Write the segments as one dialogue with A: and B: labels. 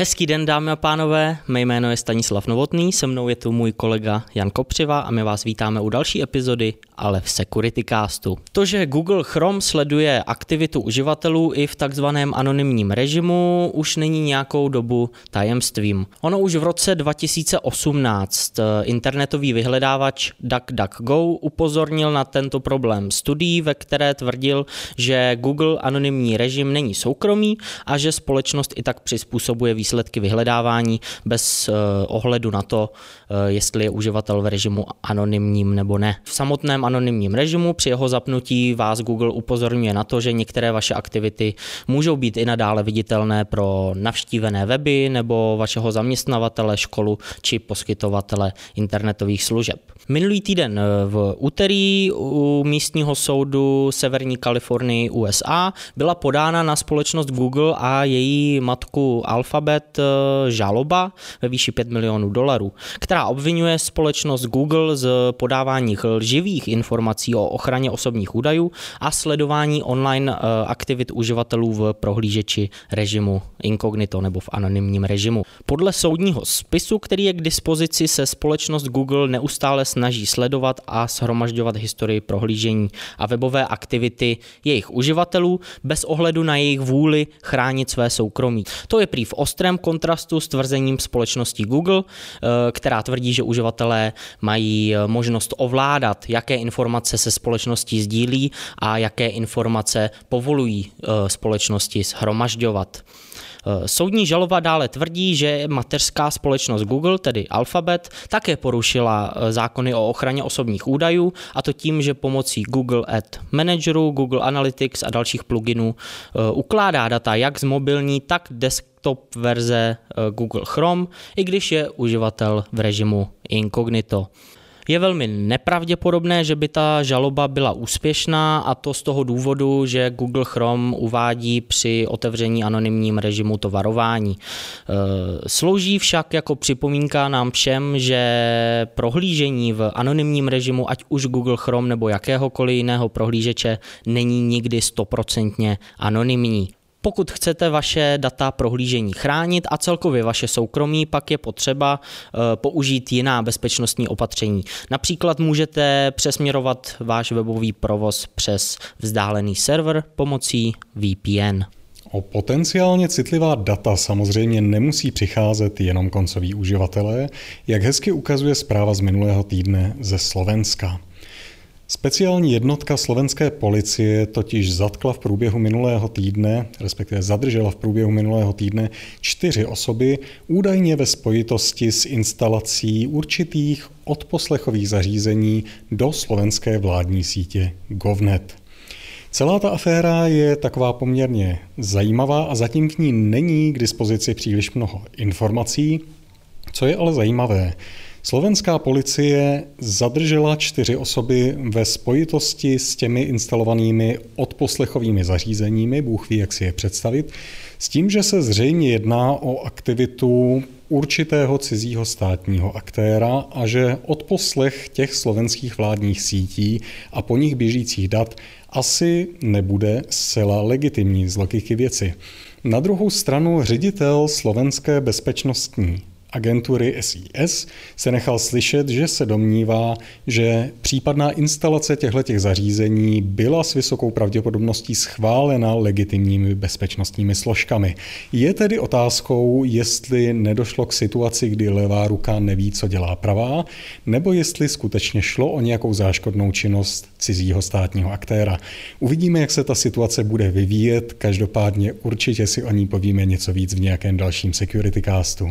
A: Hezký den, dámy a pánové, mé jméno je Stanislav Novotný, se mnou je tu můj kolega Jan Kopřiva a my vás vítáme u další epizody, ale v Security Castu. To, že Google Chrome sleduje aktivitu uživatelů i v takzvaném anonymním režimu, už není nějakou dobu tajemstvím. Ono už v roce 2018 eh, internetový vyhledávač DuckDuckGo upozornil na tento problém studií, ve které tvrdil, že Google anonymní režim není soukromý a že společnost i tak přizpůsobuje výsledky vyhledávání bez uh, ohledu na to, uh, jestli je uživatel v režimu anonymním nebo ne. V samotném anonymním režimu při jeho zapnutí vás Google upozorňuje na to, že některé vaše aktivity můžou být i nadále viditelné pro navštívené weby nebo vašeho zaměstnavatele, školu či poskytovatele internetových služeb. Minulý týden eh, v úterý u místního soudu Severní Kalifornii USA byla podána na společnost Google a její matku Alphabet eh, žaloba ve výši 5 milionů dolarů, která obvinuje společnost Google z podávání lživých informací o ochraně osobních údajů a sledování online eh, aktivit uživatelů v prohlížeči režimu incognito nebo v anonymním režimu. Podle soudního spisu, který je k dispozici, se společnost Google neustále snaží sledovat a shromažďovat historii prohlížení a webové aktivity jejich uživatelů bez ohledu na jejich vůli chránit své soukromí. To je prý v ostrém kontrastu s tvrzením společnosti Google, eh, která tvrdí, že uživatelé mají eh, možnost ovládat, jaké informace se společností sdílí a jaké informace povolují eh, společnosti shromažďovat. Eh, soudní žaloba dále tvrdí, že mateřská společnost Google, tedy Alphabet, také porušila eh, zákony o ochraně osobních údajů, a to tím, že pomocí Google Ad Manageru, Google Analytics a dalších pluginů eh, ukládá data jak z mobilní, tak desktop verze Google Chrome, i když je uživatel v režimu incognito. Je velmi nepravděpodobné, že by ta žaloba byla úspěšná a to z toho důvodu, že Google Chrome uvádí při otevření anonymním režimu to varování. E, slouží však jako připomínka nám všem, že prohlížení v anonymním režimu, ať už Google Chrome nebo jakéhokoliv jiného prohlížeče, není nikdy stoprocentně anonymní. Pokud chcete vaše data prohlížení chránit a celkově vaše soukromí, pak je potřeba eh, použít jiná bezpečnostní opatření. Například můžete přesměrovat váš webový provoz přes vzdálený server pomocí VPN.
B: O potenciálně citlivá data samozřejmě nemusí přicházet jenom koncoví uživatelé, jak hezky ukazuje zpráva z minulého týdne ze Slovenska. Speciální jednotka slovenské policie totiž zatkla v průběhu minulého týdne, respektive zadržela v průběhu minulého týdne čtyři osoby, údajně ve spojitosti s instalací určitých odposlechových zařízení do slovenské vládní sítě GovNet. Celá ta aféra je taková poměrně zajímavá a zatím k ní není k dispozici příliš mnoho informací. Co je ale zajímavé, Slovenská policie zadržela čtyři osoby ve spojitosti s těmi instalovanými odposlechovými zařízeními, Bůh ví, jak si je představit, s tím, že se zřejmě jedná o aktivitu určitého cizího státního aktéra a že odposlech těch slovenských vládních sítí a po nich běžících dat asi nebude zcela legitimní z logiky věci. Na druhou stranu ředitel slovenské bezpečnostní agentury SIS se nechal slyšet, že se domnívá, že případná instalace těchto zařízení byla s vysokou pravděpodobností schválena legitimními bezpečnostními složkami. Je tedy otázkou, jestli nedošlo k situaci, kdy levá ruka neví, co dělá pravá, nebo jestli skutečně šlo o nějakou záškodnou činnost cizího státního aktéra. Uvidíme, jak se ta situace bude vyvíjet, každopádně určitě si o ní povíme něco víc v nějakém dalším security castu.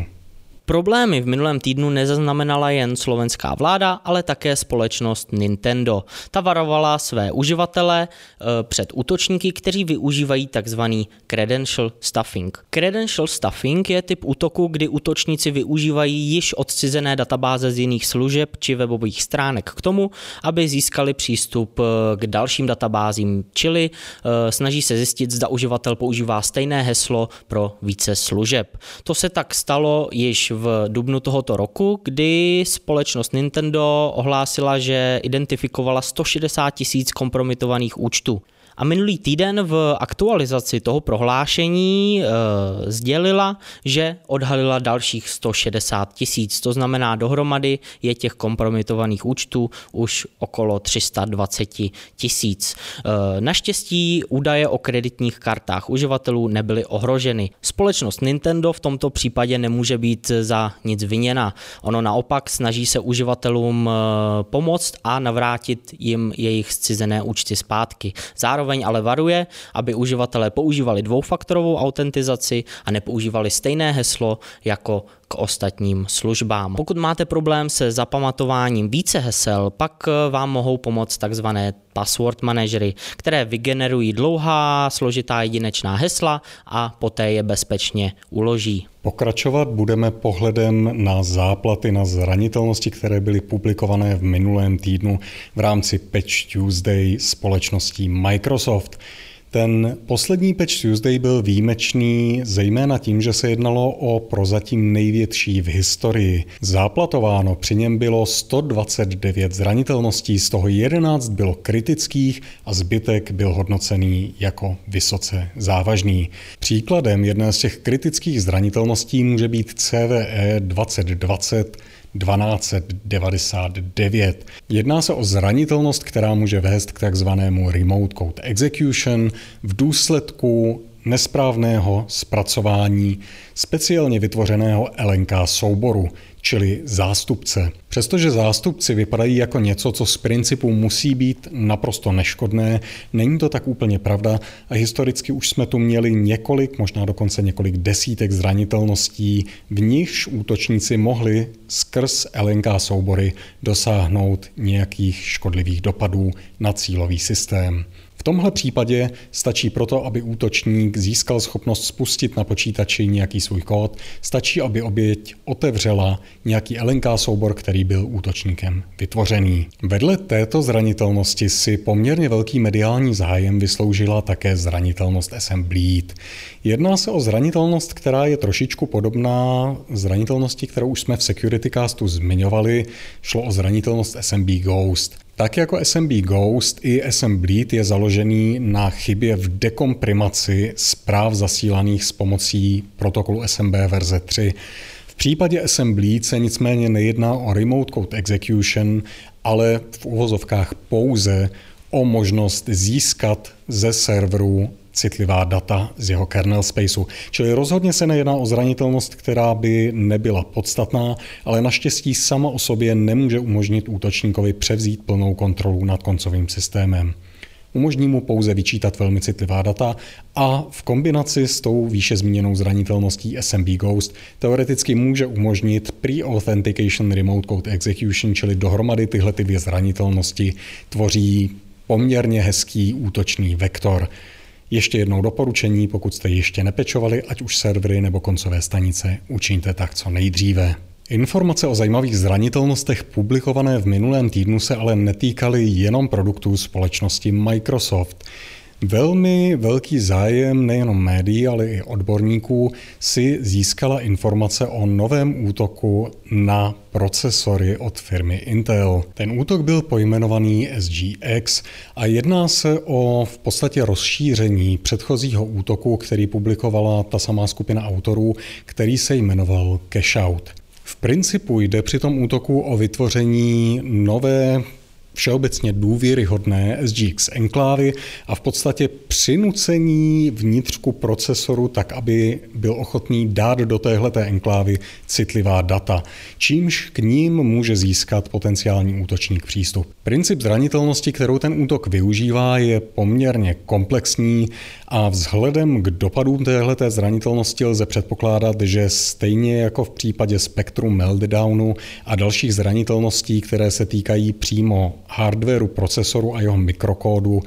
A: Problémy v minulém týdnu nezaznamenala jen slovenská vláda, ale také společnost Nintendo. Ta varovala své uživatele eh, před útočníky, kteří využívají tzv. credential stuffing. Credential stuffing je typ útoku, kdy útočníci využívají již odcizené databáze z jiných služeb či webových stránek k tomu, aby získali přístup eh, k dalším databázím, čili eh, snaží se zjistit, zda uživatel používá stejné heslo pro více služeb. To se tak stalo již v dubnu tohoto roku, kdy společnost Nintendo ohlásila, že identifikovala 160 tisíc kompromitovaných účtů. A minulý týden v aktualizaci toho prohlášení e, sdělila, že odhalila dalších 160 tisíc. To znamená, dohromady je těch kompromitovaných účtů už okolo 320 tisíc. E, naštěstí údaje o kreditních kartách uživatelů nebyly ohroženy. Společnost Nintendo v tomto případě nemůže být za nic viněna. Ono naopak snaží se uživatelům e, pomoct a navrátit jim jejich zcizené účty zpátky. Zároveň ale varuje, aby uživatelé používali dvoufaktorovou autentizaci a nepoužívali stejné heslo jako k ostatním službám. Pokud máte problém se zapamatováním více hesel, pak eh, vám mohou pomoct takzvané password manažery, které vygenerují dlouhá, složitá jedinečná hesla a poté je bezpečně uloží.
B: Pokračovat budeme pohledem na záplaty na zranitelnosti, které byly publikované v minulém týdnu v rámci Patch Tuesday společností Microsoft. Ten poslední Patch Tuesday byl výjimečný zejména tím, že se jednalo o prozatím největší v historii. Záplatováno při něm bylo 129 zranitelností, z toho 11 bylo kritických a zbytek byl hodnocený jako vysoce závažný. Příkladem jedné z těch kritických zranitelností může být CVE 2020 1299. Jedná se o zranitelnost, která může vést k takzvanému remote code execution v důsledku nesprávného zpracování speciálně vytvořeného LNK souboru, čili zástupce. Přestože zástupci vypadají jako něco, co z principu musí být naprosto neškodné, není to tak úplně pravda a historicky už jsme tu měli několik, možná dokonce několik desítek zranitelností, v nichž útočníci mohli skrz LNK soubory dosáhnout nějakých škodlivých dopadů na cílový systém. V tomhle případě stačí proto, aby útočník získal schopnost spustit na počítači nějaký svůj kód, stačí, aby oběť otevřela nějaký LNK soubor, který byl útočníkem vytvořený. Vedle této zranitelnosti si poměrně velký mediální zájem vysloužila také zranitelnost SM Bleed. Jedná se o zranitelnost, která je trošičku podobná zranitelnosti, kterou už jsme v Security Castu zmiňovali. Šlo o zranitelnost SMB Ghost. Tak jako SMB Ghost i SM Bleed je založený na chybě v dekomprimaci zpráv zasílaných s pomocí protokolu SMB verze 3. V případě SM Bleed se nicméně nejedná o remote code execution, ale v uvozovkách pouze o možnost získat ze serveru citlivá data z jeho kernel spaceu. Čili rozhodně se nejedná o zranitelnost, která by nebyla podstatná, ale naštěstí sama o sobě nemůže umožnit útočníkovi převzít plnou kontrolu nad koncovým systémem. Umožní mu pouze vyčítat velmi citlivá data a v kombinaci s tou výše zmíněnou zranitelností SMB Ghost teoreticky může umožnit Pre-Authentication Remote Code Execution, čili dohromady tyhle ty dvě zranitelnosti tvoří poměrně hezký útočný vektor. Ještě jednou doporučení, pokud jste ještě nepečovali, ať už servery nebo koncové stanice, učiňte tak co nejdříve. Informace o zajímavých zranitelnostech publikované v minulém týdnu se ale netýkaly jenom produktů společnosti Microsoft. Velmi velký zájem nejenom médií, ale i odborníků si získala informace o novém útoku na procesory od firmy Intel. Ten útok byl pojmenovaný SGX a jedná se o v podstatě rozšíření předchozího útoku, který publikovala ta samá skupina autorů, který se jmenoval Cashout. V principu jde při tom útoku o vytvoření nové všeobecně důvěryhodné SGX enklávy a v podstatě přinucení vnitřku procesoru tak, aby byl ochotný dát do téhleté enklávy citlivá data, čímž k ním může získat potenciální útočník přístup. Princip zranitelnosti, kterou ten útok využívá, je poměrně komplexní a vzhledem k dopadům téhleté zranitelnosti lze předpokládat, že stejně jako v případě Spectrum Meltdownu a dalších zranitelností, které se týkají přímo hardwareu procesoru a jeho mikrokódu,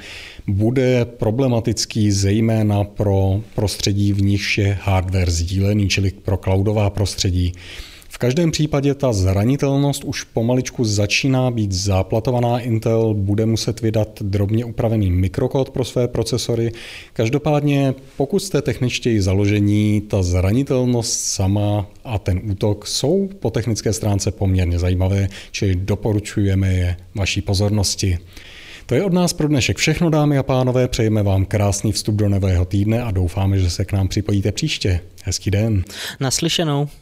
B: bude problematický zejména pro prostředí, v nichž je hardware sdílený, čili pro cloudová prostředí každém případě ta zranitelnost už pomaličku začíná být záplatovaná. Intel bude muset vydat drobně upravený mikrokód pro své procesory. Každopádně, pokud jste techničtěji založení, ta zranitelnost sama a ten útok jsou po technické stránce poměrně zajímavé, čili doporučujeme je vaší pozornosti. To je od nás pro dnešek všechno, dámy a pánové. Přejeme vám krásný vstup do nového týdne a doufáme, že se k nám připojíte příště. Hezký den.
A: Naslyšenou.